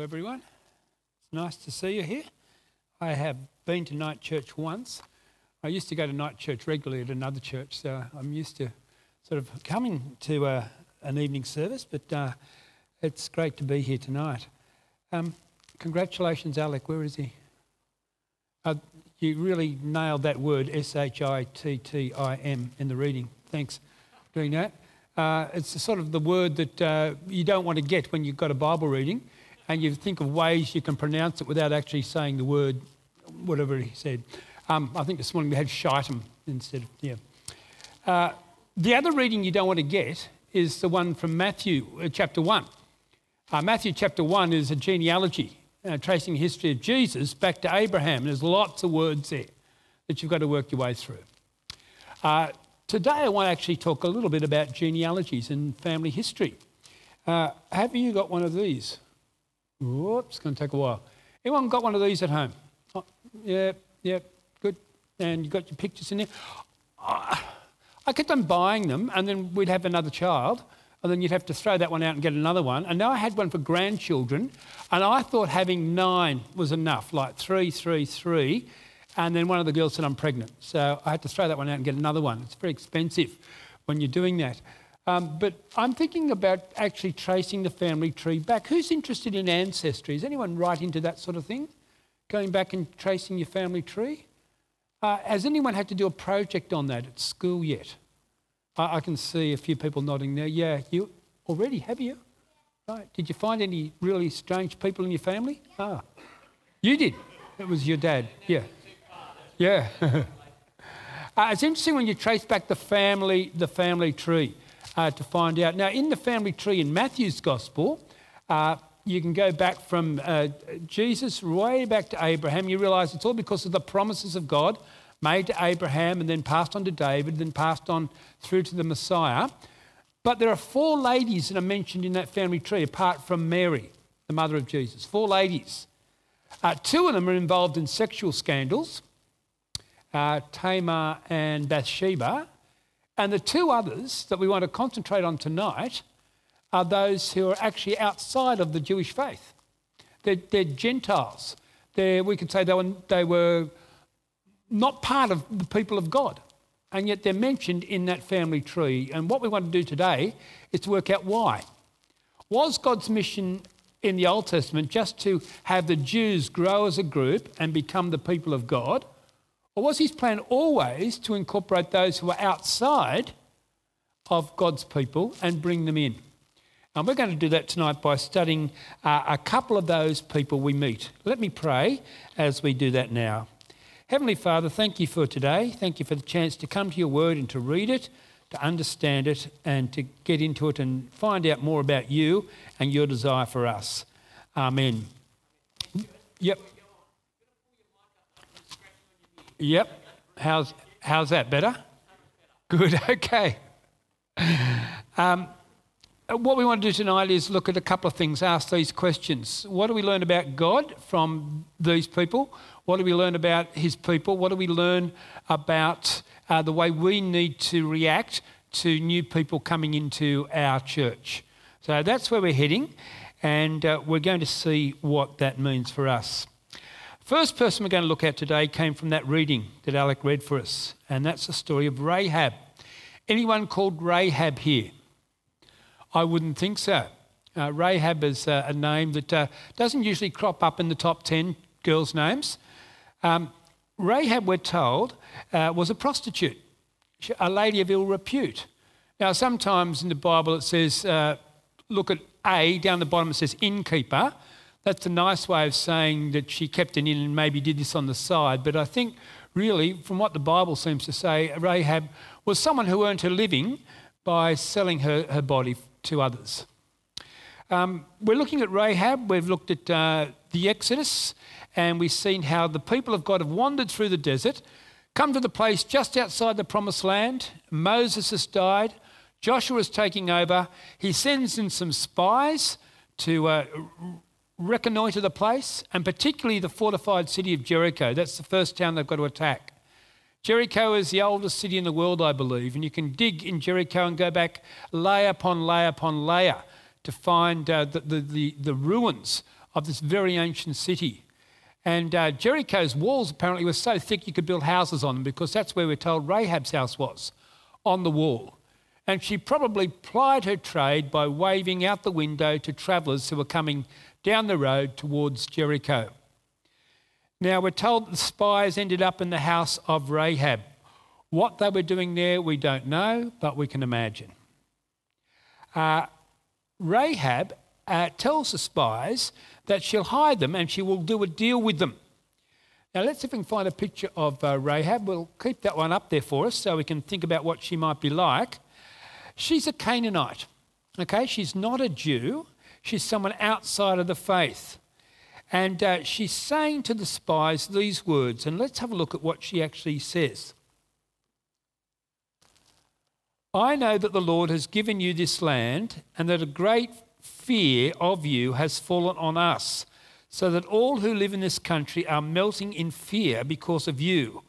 Everyone. It's nice to see you here. I have been to night church once. I used to go to night church regularly at another church, so I'm used to sort of coming to uh, an evening service, but uh, it's great to be here tonight. Um, congratulations, Alec. Where is he? Uh, you really nailed that word, S H I T T I M, in the reading. Thanks for doing that. Uh, it's sort of the word that uh, you don't want to get when you've got a Bible reading and you think of ways you can pronounce it without actually saying the word, whatever he said. Um, I think this morning we had shitem instead of, yeah. Uh, the other reading you don't want to get is the one from Matthew uh, chapter 1. Uh, Matthew chapter 1 is a genealogy uh, tracing the history of Jesus back to Abraham. There's lots of words there that you've got to work your way through. Uh, Today, I want to actually talk a little bit about genealogies and family history. Uh, have you got one of these? Whoops, it's going to take a while. Anyone got one of these at home? Oh, yeah, yeah, good. And you got your pictures in there. Uh, I kept on buying them, and then we'd have another child, and then you'd have to throw that one out and get another one. And now I had one for grandchildren, and I thought having nine was enough, like three, three, three. And then one of the girls said, I'm pregnant. So I had to throw that one out and get another one. It's very expensive when you're doing that. Um, but I'm thinking about actually tracing the family tree back. Who's interested in ancestry? Is anyone right into that sort of thing? Going back and tracing your family tree? Uh, has anyone had to do a project on that at school yet? I, I can see a few people nodding there. Yeah, you already, have you? Right. Did you find any really strange people in your family? Ah, you did. It was your dad. Yeah. Yeah. uh, it's interesting when you trace back the family, the family tree uh, to find out. Now, in the family tree in Matthew's Gospel, uh, you can go back from uh, Jesus way back to Abraham. You realise it's all because of the promises of God made to Abraham and then passed on to David, then passed on through to the Messiah. But there are four ladies that are mentioned in that family tree, apart from Mary, the mother of Jesus. Four ladies. Uh, two of them are involved in sexual scandals uh, Tamar and Bathsheba. And the two others that we want to concentrate on tonight are those who are actually outside of the Jewish faith. They're, they're Gentiles. They're, we could say they were, they were not part of the people of God, and yet they're mentioned in that family tree. And what we want to do today is to work out why. Was God's mission in the Old Testament just to have the Jews grow as a group and become the people of God? Or was his plan always to incorporate those who are outside of God's people and bring them in? And we're going to do that tonight by studying uh, a couple of those people we meet. Let me pray as we do that now. Heavenly Father, thank you for today. Thank you for the chance to come to your word and to read it, to understand it, and to get into it and find out more about you and your desire for us. Amen. Yep. Yep. How's, how's that? Better? Good. Okay. Um, what we want to do tonight is look at a couple of things, ask these questions. What do we learn about God from these people? What do we learn about His people? What do we learn about uh, the way we need to react to new people coming into our church? So that's where we're heading, and uh, we're going to see what that means for us. First person we're going to look at today came from that reading that Alec read for us, and that's the story of Rahab. Anyone called Rahab here? I wouldn't think so. Uh, Rahab is uh, a name that uh, doesn't usually crop up in the top 10 girls' names. Um, Rahab, we're told, uh, was a prostitute, a lady of ill repute. Now, sometimes in the Bible it says, uh, look at A, down the bottom it says innkeeper. That's a nice way of saying that she kept it in and maybe did this on the side. But I think, really, from what the Bible seems to say, Rahab was someone who earned her living by selling her, her body to others. Um, we're looking at Rahab, we've looked at uh, the Exodus, and we've seen how the people of God have wandered through the desert, come to the place just outside the promised land. Moses has died, Joshua is taking over. He sends in some spies to uh, reconnoitre the place, and particularly the fortified city of Jericho. That's the first town they've got to attack. Jericho is the oldest city in the world, I believe, and you can dig in Jericho and go back layer upon layer upon layer to find uh, the, the, the, the, ruins of this very ancient city. And uh, Jericho's walls apparently were so thick you could build houses on them because that's where we're told Rahab's house was, on the wall. And she probably plied her trade by waving out the window to travellers who were coming down the road towards Jericho. Now, we're told the spies ended up in the house of Rahab. What they were doing there, we don't know, but we can imagine. Uh, Rahab uh, tells the spies that she'll hide them and she will do a deal with them. Now, let's see if we can find a picture of uh, Rahab. We'll keep that one up there for us so we can think about what she might be like. She's a Canaanite, okay? She's not a Jew, she's someone outside of the faith. And uh, she's saying to the spies these words, and let's have a look at what she actually says. I know that the Lord has given you this land, and that a great fear of you has fallen on us, so that all who live in this country are melting in fear because of you.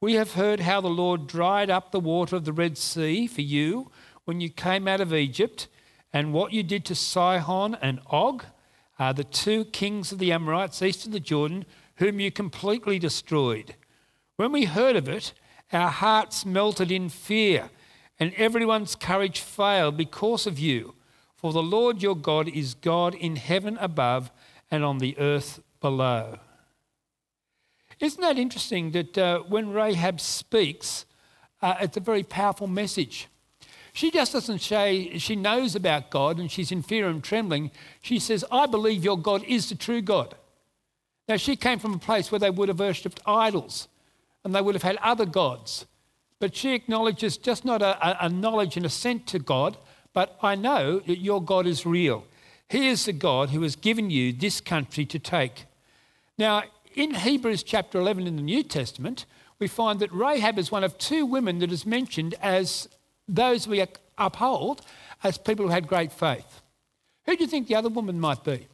We have heard how the Lord dried up the water of the Red Sea for you when you came out of Egypt, and what you did to Sihon and Og, uh, the two kings of the Amorites east of the Jordan, whom you completely destroyed. When we heard of it, our hearts melted in fear, and everyone's courage failed because of you. For the Lord your God is God in heaven above and on the earth below. Isn't that interesting that uh, when Rahab speaks, uh, it's a very powerful message. She just doesn't say she knows about God and she's in fear and trembling. She says, I believe your God is the true God. Now, she came from a place where they would have worshipped idols and they would have had other gods. But she acknowledges just not a, a knowledge and assent to God, but I know that your God is real. He is the God who has given you this country to take. Now, in Hebrews chapter 11 in the New Testament, we find that Rahab is one of two women that is mentioned as those we uphold as people who had great faith. Who do you think the other woman might be?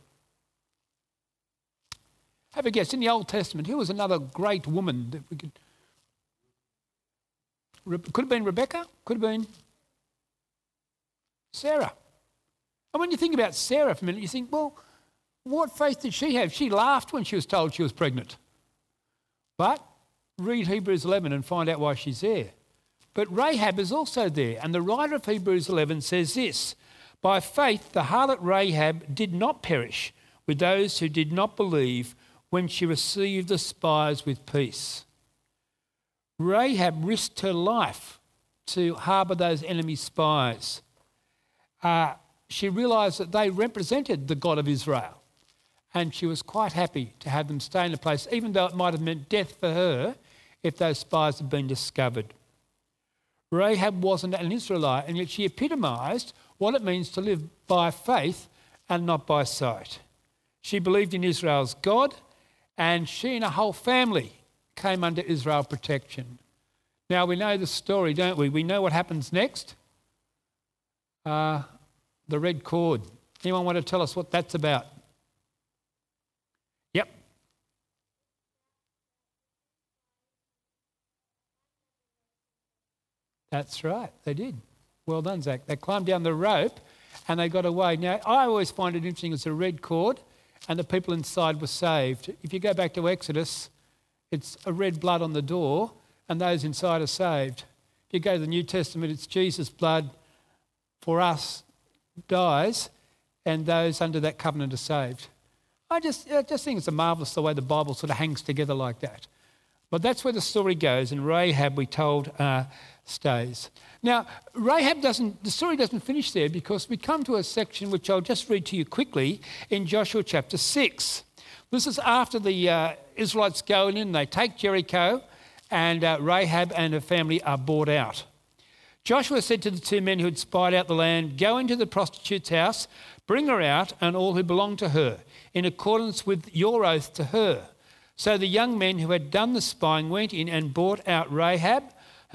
Have a guess. In the Old Testament, who was another great woman that we could. Could have been Rebecca, could have been Sarah. And when you think about Sarah for a minute, you think, well, what faith did she have? She laughed when she was told she was pregnant. But read Hebrews 11 and find out why she's there. But Rahab is also there. And the writer of Hebrews 11 says this By faith, the harlot Rahab did not perish with those who did not believe when she received the spies with peace. Rahab risked her life to harbour those enemy spies uh, she realised that they represented the God of Israel. And she was quite happy to have them stay in the place, even though it might have meant death for her if those spies had been discovered. Rahab wasn't an Israelite, and yet she epitomised what it means to live by faith and not by sight. She believed in Israel's God, and she and her whole family came under Israel protection. Now we know the story, don't we? We know what happens next. Uh, the red cord. Anyone want to tell us what that's about? Yep. That's right, they did. Well done, Zach. They climbed down the rope and they got away. Now, I always find it interesting it's a red cord and the people inside were saved. If you go back to Exodus, it's a red blood on the door and those inside are saved. If you go to the New Testament, it's Jesus' blood for us dies and those under that covenant are saved. I just, I just think it's a marvellous the way the Bible sort of hangs together like that. But that's where the story goes, and Rahab, we told, uh, stays. Now, Rahab doesn't, the story doesn't finish there because we come to a section which I'll just read to you quickly in Joshua chapter 6. This is after the uh, Israelites go in, and they take Jericho, and uh, Rahab and her family are bought out. Joshua said to the two men who had spied out the land, Go into the prostitute's house, bring her out, and all who belong to her, in accordance with your oath to her. So the young men who had done the spying went in and brought out Rahab,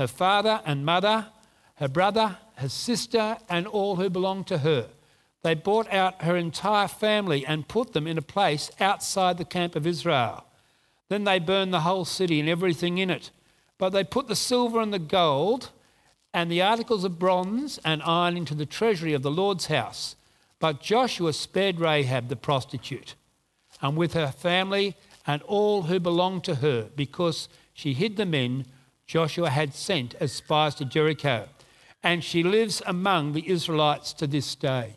her father and mother, her brother, her sister, and all who belonged to her. They brought out her entire family and put them in a place outside the camp of Israel. Then they burned the whole city and everything in it. But they put the silver and the gold and the articles of bronze and iron into the treasury of the Lord's house. But Joshua spared Rahab the prostitute. and with her family and all who belonged to her, because she hid the men Joshua had sent as spies to Jericho. And she lives among the Israelites to this day.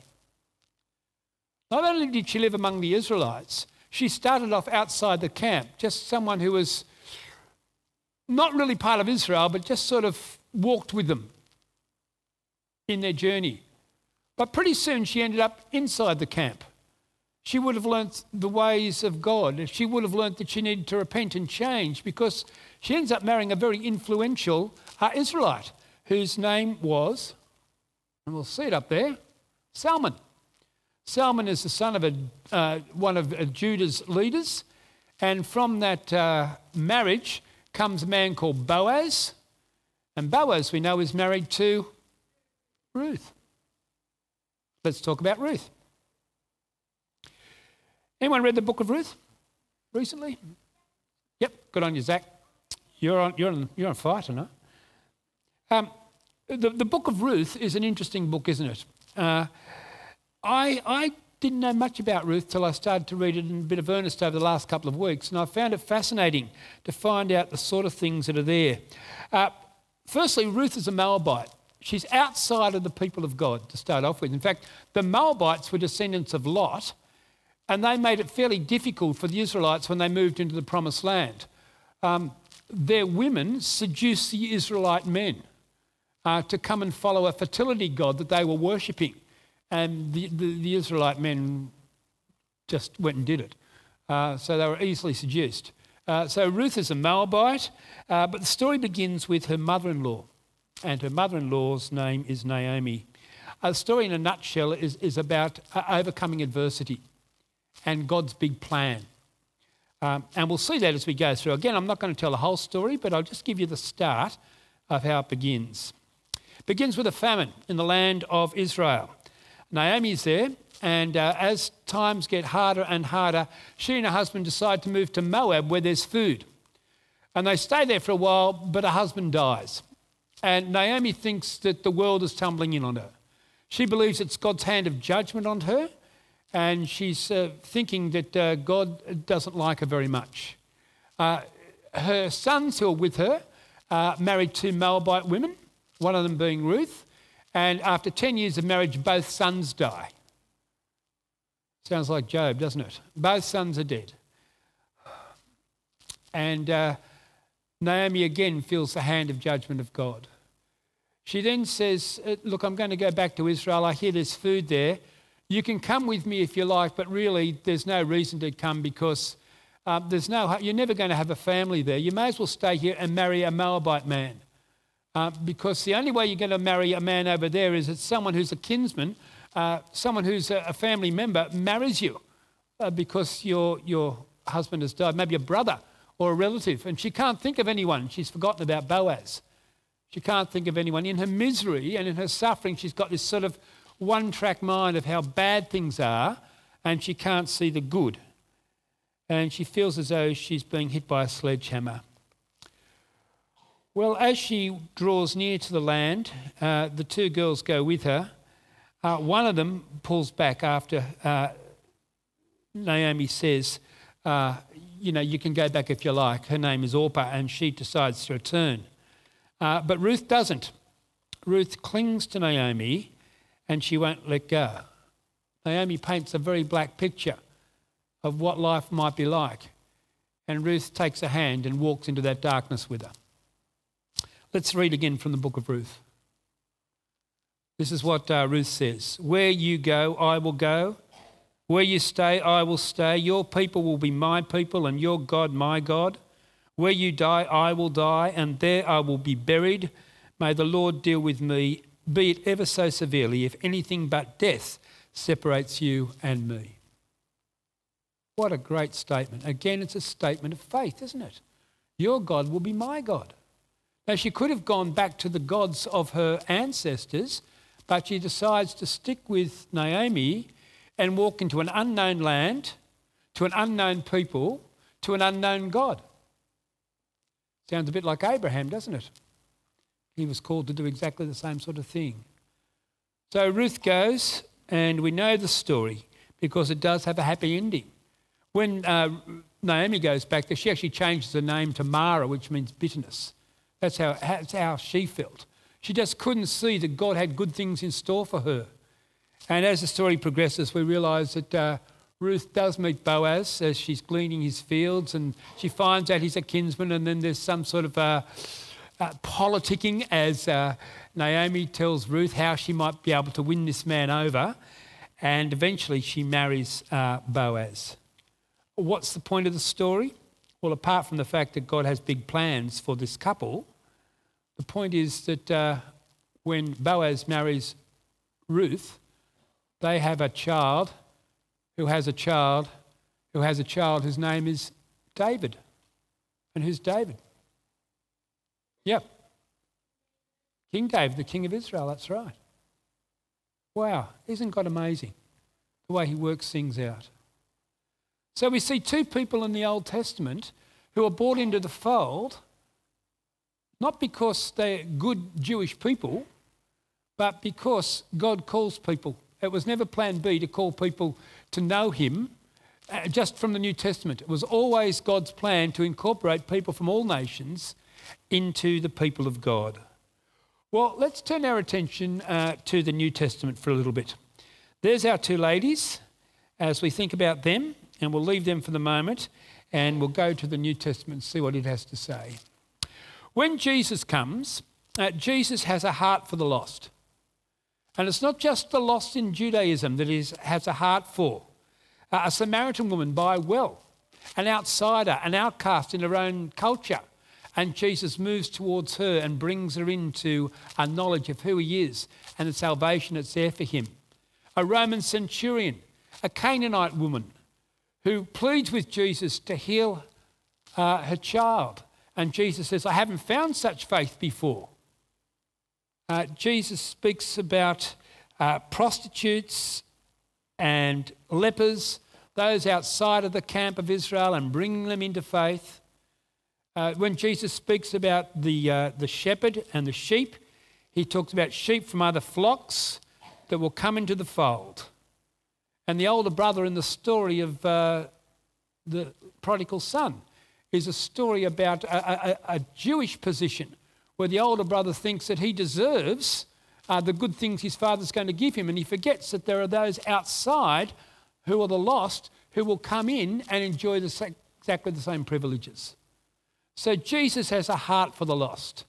Not only did she live among the Israelites, she started off outside the camp, just someone who was not really part of Israel, but just sort of walked with them in their journey. But pretty soon she ended up inside the camp. She would have learnt the ways of God. She would have learnt that she needed to repent and change because she ends up marrying a very influential uh, Israelite whose name was, and we'll see it up there, Salmon. Salmon is the son of a, uh, one of uh, Judah's leaders, and from that uh, marriage comes a man called Boaz. And Boaz, we know, is married to Ruth. Let's talk about Ruth. Anyone read the book of Ruth recently? Yep, good on you, Zach. You're on, you're on, you're on fire tonight. Um, the, the book of Ruth is an interesting book, isn't it? Uh, I, I didn't know much about Ruth till I started to read it in a bit of earnest over the last couple of weeks, and I found it fascinating to find out the sort of things that are there. Uh, firstly, Ruth is a Moabite. She's outside of the people of God to start off with. In fact, the Moabites were descendants of Lot, and they made it fairly difficult for the Israelites when they moved into the promised land. Um, their women seduced the Israelite men uh, to come and follow a fertility god that they were worshipping. And the, the, the Israelite men just went and did it. Uh, so they were easily seduced. Uh, so Ruth is a Moabite, uh, but the story begins with her mother in law and her mother in law's name is Naomi. A story in a nutshell is, is about uh, overcoming adversity and God's big plan. Um, and we'll see that as we go through. Again, I'm not going to tell the whole story, but I'll just give you the start of how it begins. It begins with a famine in the land of Israel. Naomi's there, and uh, as times get harder and harder, she and her husband decide to move to Moab where there's food. And they stay there for a while, but her husband dies. And Naomi thinks that the world is tumbling in on her. She believes it's God's hand of judgment on her, and she's uh, thinking that uh, God doesn't like her very much. Uh, her sons who are with her are married to Moabite women, one of them being Ruth, and after 10 years of marriage, both sons die. Sounds like Job, doesn't it? Both sons are dead. And uh, Naomi again feels the hand of judgment of God. She then says, uh, Look, I'm going to go back to Israel. I hear there's food there. You can come with me if you like, but really there's no reason to come because uh, there's no, you're never going to have a family there. You may as well stay here and marry a Moabite man. Uh, because the only way you're going to marry a man over there is that someone who's a kinsman, uh, someone who's a, family member, marries you uh, because your, your husband has died, maybe a brother or a relative. And she can't think of anyone. She's forgotten about Boaz. She can't think of anyone. In her misery and in her suffering, she's got this sort of one track mind of how bad things are, and she can't see the good. And she feels as though she's being hit by a sledgehammer. Well, as she draws near to the land, uh, the two girls go with her. Uh, one of them pulls back after uh, Naomi says, uh, You know, you can go back if you like. Her name is Orpah, and she decides to return. Uh, but Ruth doesn't. Ruth clings to Naomi and she won't let go. Naomi paints a very black picture of what life might be like. And Ruth takes a hand and walks into that darkness with her. Let's read again from the book of Ruth. This is what uh, Ruth says Where you go, I will go. Where you stay, I will stay. Your people will be my people, and your God, my God. Where you die, I will die, and there I will be buried. May the Lord deal with me, be it ever so severely, if anything but death separates you and me. What a great statement. Again, it's a statement of faith, isn't it? Your God will be my God. Now, she could have gone back to the gods of her ancestors, but she decides to stick with Naomi and walk into an unknown land, to an unknown people, to an unknown God. Sounds a bit like Abraham, doesn't it? He was called to do exactly the same sort of thing. So Ruth goes, and we know the story because it does have a happy ending. when uh, Naomi goes back there, she actually changes her name to Mara, which means bitterness. That's how, that's how she felt. She just couldn't see that God had good things in store for her. And as the story progresses, we realise that uh, Ruth does meet Boaz as she's gleaning his fields, and she finds out he's a kinsman, and then there's some sort of uh, uh, politicking as uh, Naomi tells Ruth how she might be able to win this man over, and eventually she marries uh, Boaz. What's the point of the story? Well, apart from the fact that God has big plans for this couple, the point is that uh, when Boaz marries Ruth, they have a child who has a child who has a child whose name is David. And who's David? Yep. King David, the king of Israel, that's right. Wow, isn't God amazing the way he works things out? So we see two people in the Old Testament who are brought into the fold not because they're good Jewish people, but because God calls people. It was never plan B to call people to know Him uh, just from the New Testament. It was always God's plan to incorporate people from all nations into the people of God. Well, let's turn our attention uh, to the New Testament for a little bit. There's our two ladies as we think about them, and we'll leave them for the moment and we'll go to the New Testament and see what it has to say. When Jesus comes, uh, Jesus has a heart for the lost. And it's not just the lost in Judaism that he has a heart for. Uh, a Samaritan woman by well, an outsider, an outcast in her own culture. And Jesus moves towards her and brings her into a knowledge of who he is and the salvation that's there for him. A Roman centurion, a Canaanite woman who pleads with Jesus to heal uh, her child. And Jesus says, I haven't found such faith before. Uh, Jesus speaks about uh, prostitutes and lepers, those outside of the camp of Israel, and bringing them into faith. Uh, when Jesus speaks about the, uh, the shepherd and the sheep, he talks about sheep from other flocks that will come into the fold. And the older brother in the story of uh, the prodigal son is a story about a, a, a, Jewish position where the older brother thinks that he deserves uh, the good things his father's going to give him, and he forgets that there are those outside who are the lost who will come in and enjoy the, exactly the same privileges. So Jesus has a heart for the lost.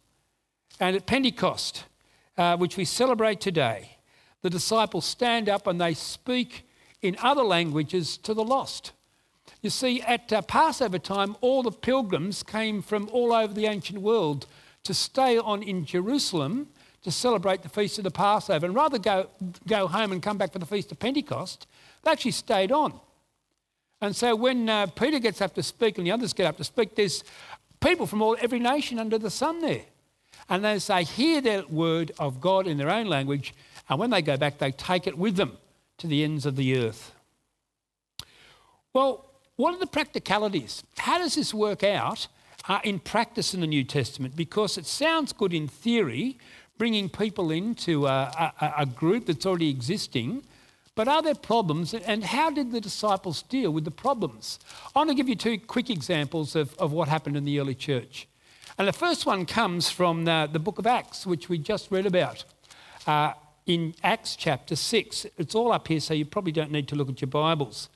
And at Pentecost, uh, which we celebrate today, the disciples stand up and they speak in other languages to the lost. You see, at uh, Passover time, all the pilgrims came from all over the ancient world to stay on in Jerusalem to celebrate the feast of the Passover. And rather go, go home and come back for the feast of Pentecost, they actually stayed on. And so when uh, Peter gets up to speak and the others get up to speak, there's people from all every nation under the sun there. And they say, hear the word of God in their own language, and when they go back, they take it with them to the ends of the earth. Well, what are the practicalities? How does this work out uh, in practice in the New Testament? Because it sounds good in theory, bringing people into a, a, a group that's already existing. But are there problems, and how did the disciples deal with the problems? I want to give you two quick examples of, of what happened in the early church. And the first one comes from the, the book of Acts, which we just read about. Uh, in Acts chapter 6. It's all up here, so you probably don't need to look at your Bibles.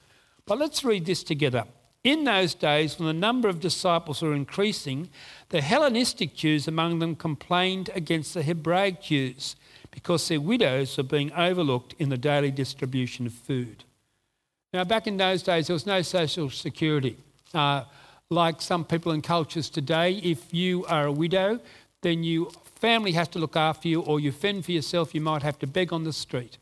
But let's read this together. In those days, when the number of disciples were increasing, the Hellenistic Jews among them complained against the Hebraic Jews because their widows were being overlooked in the daily distribution of food. Now, back in those days, there was no social security. Uh, like some people in cultures today, if you are a widow, then your family has to look after you, or you fend for yourself, you might have to beg on the street.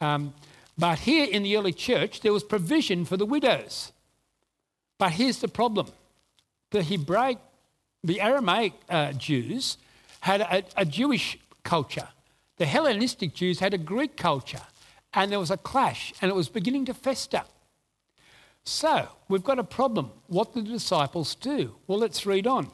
Um, but here in the early church, there was provision for the widows. But here's the problem the Hebraic, the Aramaic uh, Jews had a, a Jewish culture, the Hellenistic Jews had a Greek culture, and there was a clash, and it was beginning to fester. So, we've got a problem. What did the disciples do? Well, let's read on.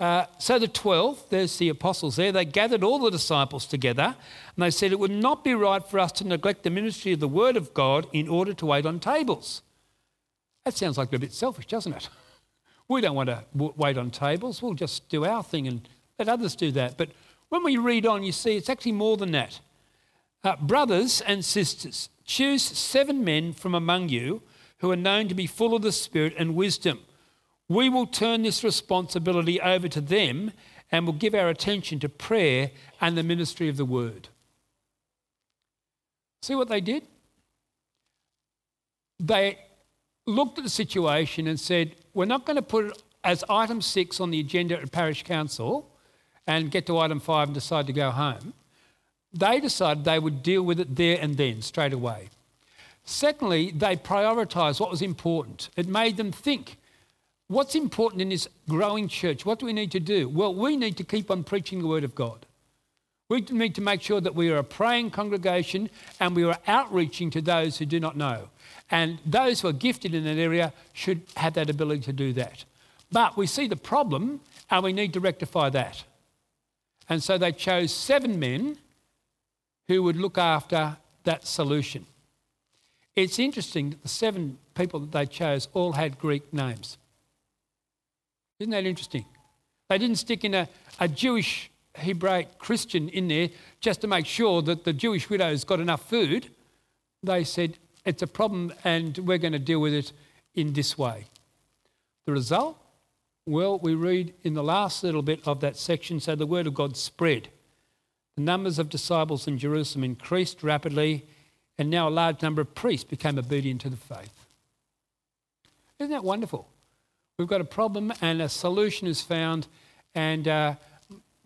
Uh, so the 12, there's the apostles there, they gathered all the disciples together and they said it would not be right for us to neglect the ministry of the word of God in order to wait on tables. That sounds like a bit selfish, doesn't it? We don't want to wait on tables. We'll just do our thing and let others do that. But when we read on, you see it's actually more than that. Uh, brothers and sisters, choose seven men from among you who are known to be full of the Spirit and wisdom. We will turn this responsibility over to them and will give our attention to prayer and the ministry of the word. See what they did? They looked at the situation and said, We're not going to put it as item six on the agenda at Parish Council and get to item five and decide to go home. They decided they would deal with it there and then, straight away. Secondly, they prioritised what was important. It made them think what's important in this growing church? What do we need to do? Well, we need to keep on preaching the Word of God. We need to make sure that we are a praying congregation and we are outreaching to those who do not know. And those who are gifted in that area should have that ability to do that. But we see the problem and we need to rectify that. And so they chose seven men who would look after that solution. It's interesting that the seven people that they chose all had Greek names. Isn't that interesting? They didn't stick in a, a Jewish Hebraic Christian in there just to make sure that the Jewish widows got enough food. They said, it's a problem and we're going to deal with it in this way. The result? Well, we read in the last little bit of that section so the word of God spread. The numbers of disciples in Jerusalem increased rapidly, and now a large number of priests became obedient to the faith. Isn't that wonderful? We've got a problem, and a solution is found, and uh,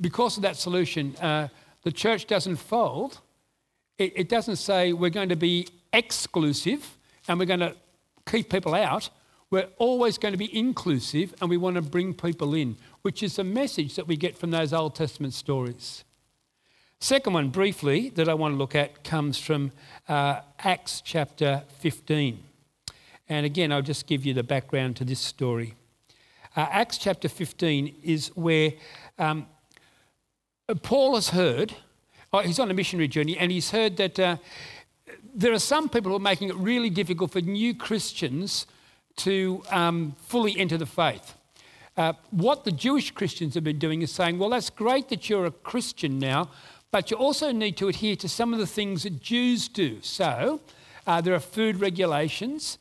because of that solution, uh, the church doesn't fold. It, it doesn't say we're going to be exclusive and we're going to keep people out. We're always going to be inclusive and we want to bring people in, which is a message that we get from those Old Testament stories. Second one, briefly, that I want to look at comes from uh, Acts chapter 15. And again, I'll just give you the background to this story. Uh, Acts chapter 15 is where um, Paul has heard, oh, he's on a missionary journey, and he's heard that uh, there are some people who are making it really difficult for new Christians to um, fully enter the faith. Uh, what the Jewish Christians have been doing is saying, well, that's great that you're a Christian now, but you also need to adhere to some of the things that Jews do. So uh, there are food regulations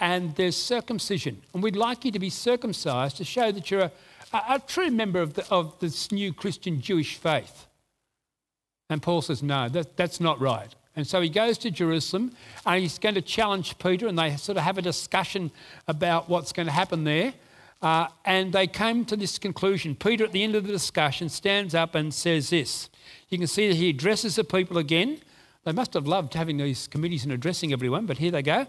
and there's circumcision. And we'd like you to be circumcised to show that you're a, a, a true member of, the, of this new Christian Jewish faith. And Paul says, no, that, that's not right. And so he goes to Jerusalem and he's going to challenge Peter, and they sort of have a discussion about what's going to happen there. Uh, and they came to this conclusion. Peter, at the end of the discussion, stands up and says this. You can see that he addresses the people again. They must have loved having these committees and addressing everyone, but here they go.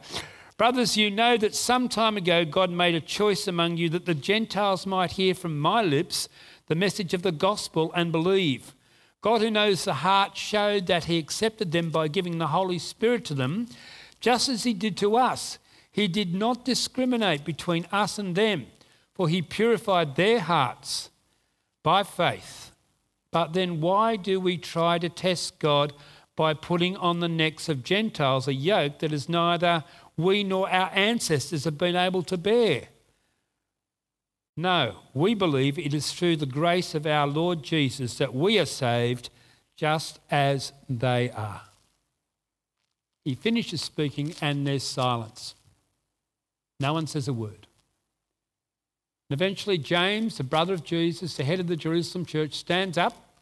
Brothers, you know that some time ago God made a choice among you that the Gentiles might hear from my lips the message of the gospel and believe. God, who knows the heart, showed that He accepted them by giving the Holy Spirit to them, just as He did to us. He did not discriminate between us and them, for He purified their hearts by faith. But then, why do we try to test God by putting on the necks of Gentiles a yoke that is neither we nor our ancestors have been able to bear? No, we believe it is through the grace of our Lord Jesus that we are saved just as they are. He finishes speaking and there's silence. No one says a word. And eventually, James, the brother of Jesus, the head of the Jerusalem church, stands up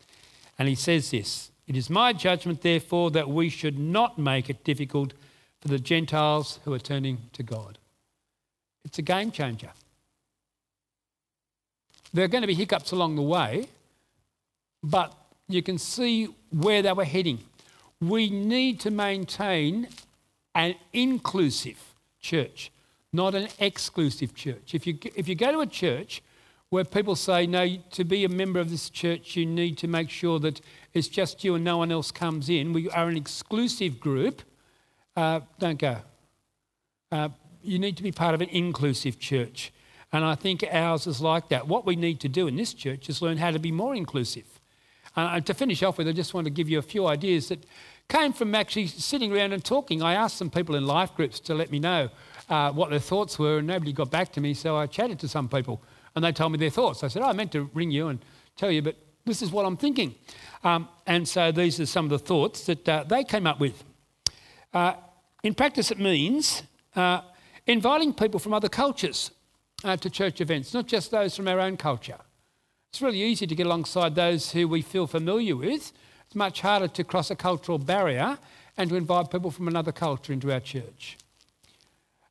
and he says this It is my judgment, therefore, that we should not make it difficult for the Gentiles who are turning to God. It's a game changer. There are going to be hiccups along the way, but you can see where they were heading. We need to maintain an inclusive church, not an exclusive church. If you, if you go to a church where people say, no, to be a member of this church, you need to make sure that it's just you and no one else comes in, we are an exclusive group, uh, don't go. Uh, you need to be part of an inclusive church. And I think ours is like that. What we need to do in this church is learn how to be more inclusive. Uh, to finish off with, I just want to give you a few ideas that came from actually sitting around and talking. I asked some people in life groups to let me know uh, what their thoughts were, and nobody got back to me. So I chatted to some people, and they told me their thoughts. I said, oh, I meant to ring you and tell you, but this is what I'm thinking. Um, and so these are some of the thoughts that uh, they came up with. Uh, in practice, it means uh, inviting people from other cultures uh, to church events, not just those from our own culture. It's really easy to get alongside those who we feel familiar with. It's much harder to cross a cultural barrier and to invite people from another culture into our church.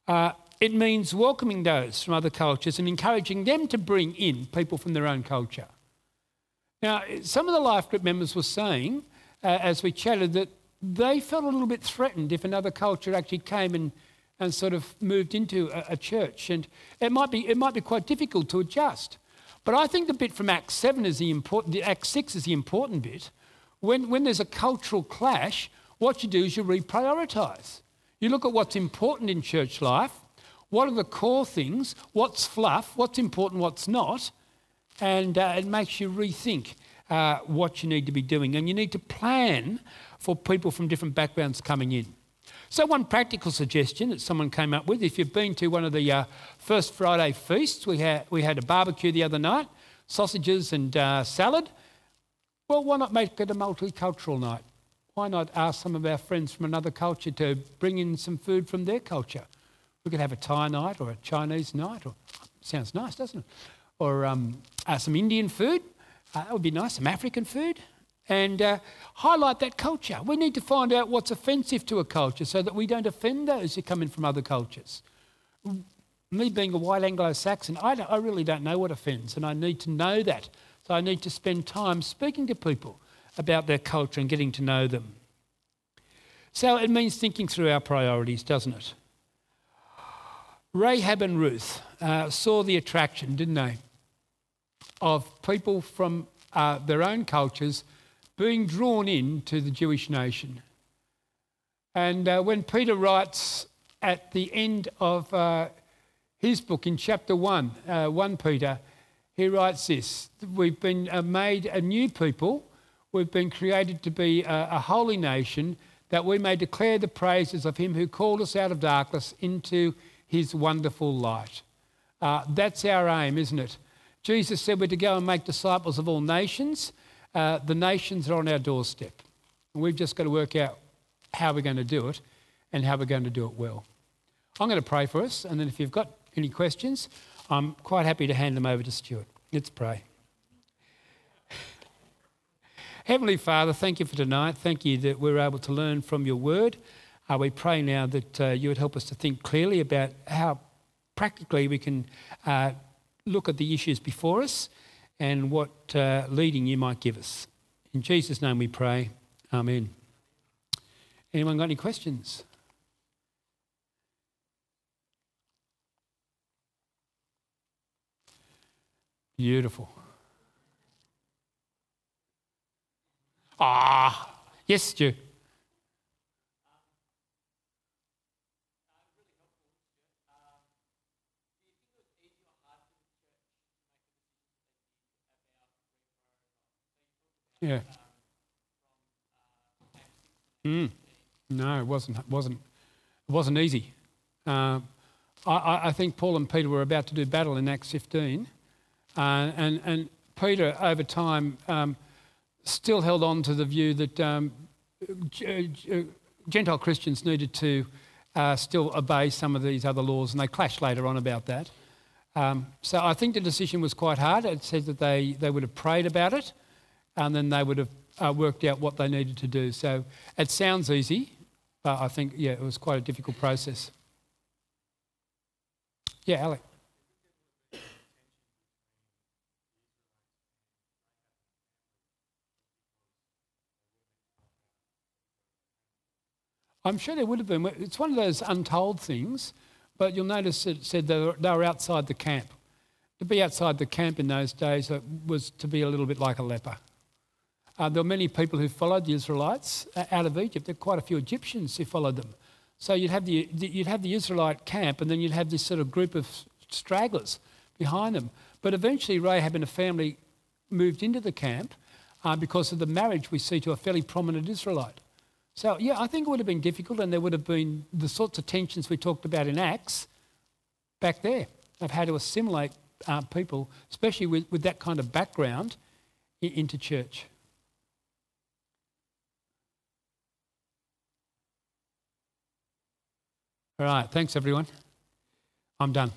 Uh, it means welcoming those from other cultures and encouraging them to bring in people from their own culture. Now, some of the life group members were saying, uh, as we chatted, that they felt a little bit threatened if another culture actually came and, and sort of moved into a, a church. And it might, be, it might be quite difficult to adjust. But I think the bit from Acts 7 is the important, the Acts 6 is the important bit. When, when there's a cultural clash, what you do is you reprioritise. You look at what's important in church life, what are the core things, what's fluff, what's important, what's not, and uh, it makes you rethink uh, what you need to be doing. And you need to plan for people from different backgrounds coming in. So, one practical suggestion that someone came up with if you've been to one of the uh, First Friday feasts, we had, we had a barbecue the other night, sausages and uh, salad. Well, why not make it a multicultural night? Why not ask some of our friends from another culture to bring in some food from their culture? We could have a Thai night or a Chinese night, or sounds nice, doesn't it? Or um, uh, some Indian food. Uh, that would be nice. Some African food and uh, highlight that culture. We need to find out what's offensive to a culture so that we don't offend those who come in from other cultures. Me being a white Anglo Saxon, I, I really don't know what offends, and I need to know that. So I need to spend time speaking to people about their culture and getting to know them. So it means thinking through our priorities, doesn't it? Rahab and Ruth uh, saw the attraction, didn't they, of people from uh, their own cultures being drawn into the Jewish nation. And uh, when Peter writes at the end of uh, his book in chapter 1, uh, 1 Peter, he writes this We've been uh, made a new people, we've been created to be a, a holy nation, that we may declare the praises of him who called us out of darkness into his wonderful light. Uh, that's our aim, isn't it? Jesus said we're to go and make disciples of all nations. Uh, the nations are on our doorstep. And we've just got to work out how we're going to do it and how we're going to do it well. I'm going to pray for us, and then if you've got any questions, I'm quite happy to hand them over to Stuart. Let's pray. Heavenly Father, thank you for tonight. Thank you that we're able to learn from your word. Uh, we pray now that uh, you would help us to think clearly about how practically we can uh, look at the issues before us and what uh, leading you might give us. In Jesus' name we pray. Amen. Anyone got any questions? Beautiful. Ah, yes, Stu. Yeah. Mm. No, it wasn't. It wasn't. It wasn't easy. Uh, I, I, think Paul and Peter were about to do battle in Acts 15, uh, and and Peter over time um, still held on to the view that um, Gentile Christians needed to uh, still obey some of these other laws, and they clashed later on about that. Um, so I think the decision was quite hard. It said that they, they would have prayed about it, and then they would have uh, worked out what they needed to do. So it sounds easy, but I think, yeah, it was quite a difficult process. Yeah, Alec. I'm sure there would have been. It's one of those untold things, but you'll notice it said they were, they were outside the camp. To be outside the camp in those days was to be a little bit like a leper. Uh, there were many people who followed the Israelites uh, out of Egypt. There were quite a few Egyptians who followed them. So you'd have the, you'd have the Israelite camp, and then you'd have this sort of group of stragglers behind them. But eventually, Rahab and a family moved into the camp uh, because of the marriage we see to a fairly prominent Israelite. So, yeah, I think it would have been difficult, and there would have been the sorts of tensions we talked about in Acts back there of how to assimilate uh, people, especially with, with that kind of background, into church. All right, thanks everyone. I'm done.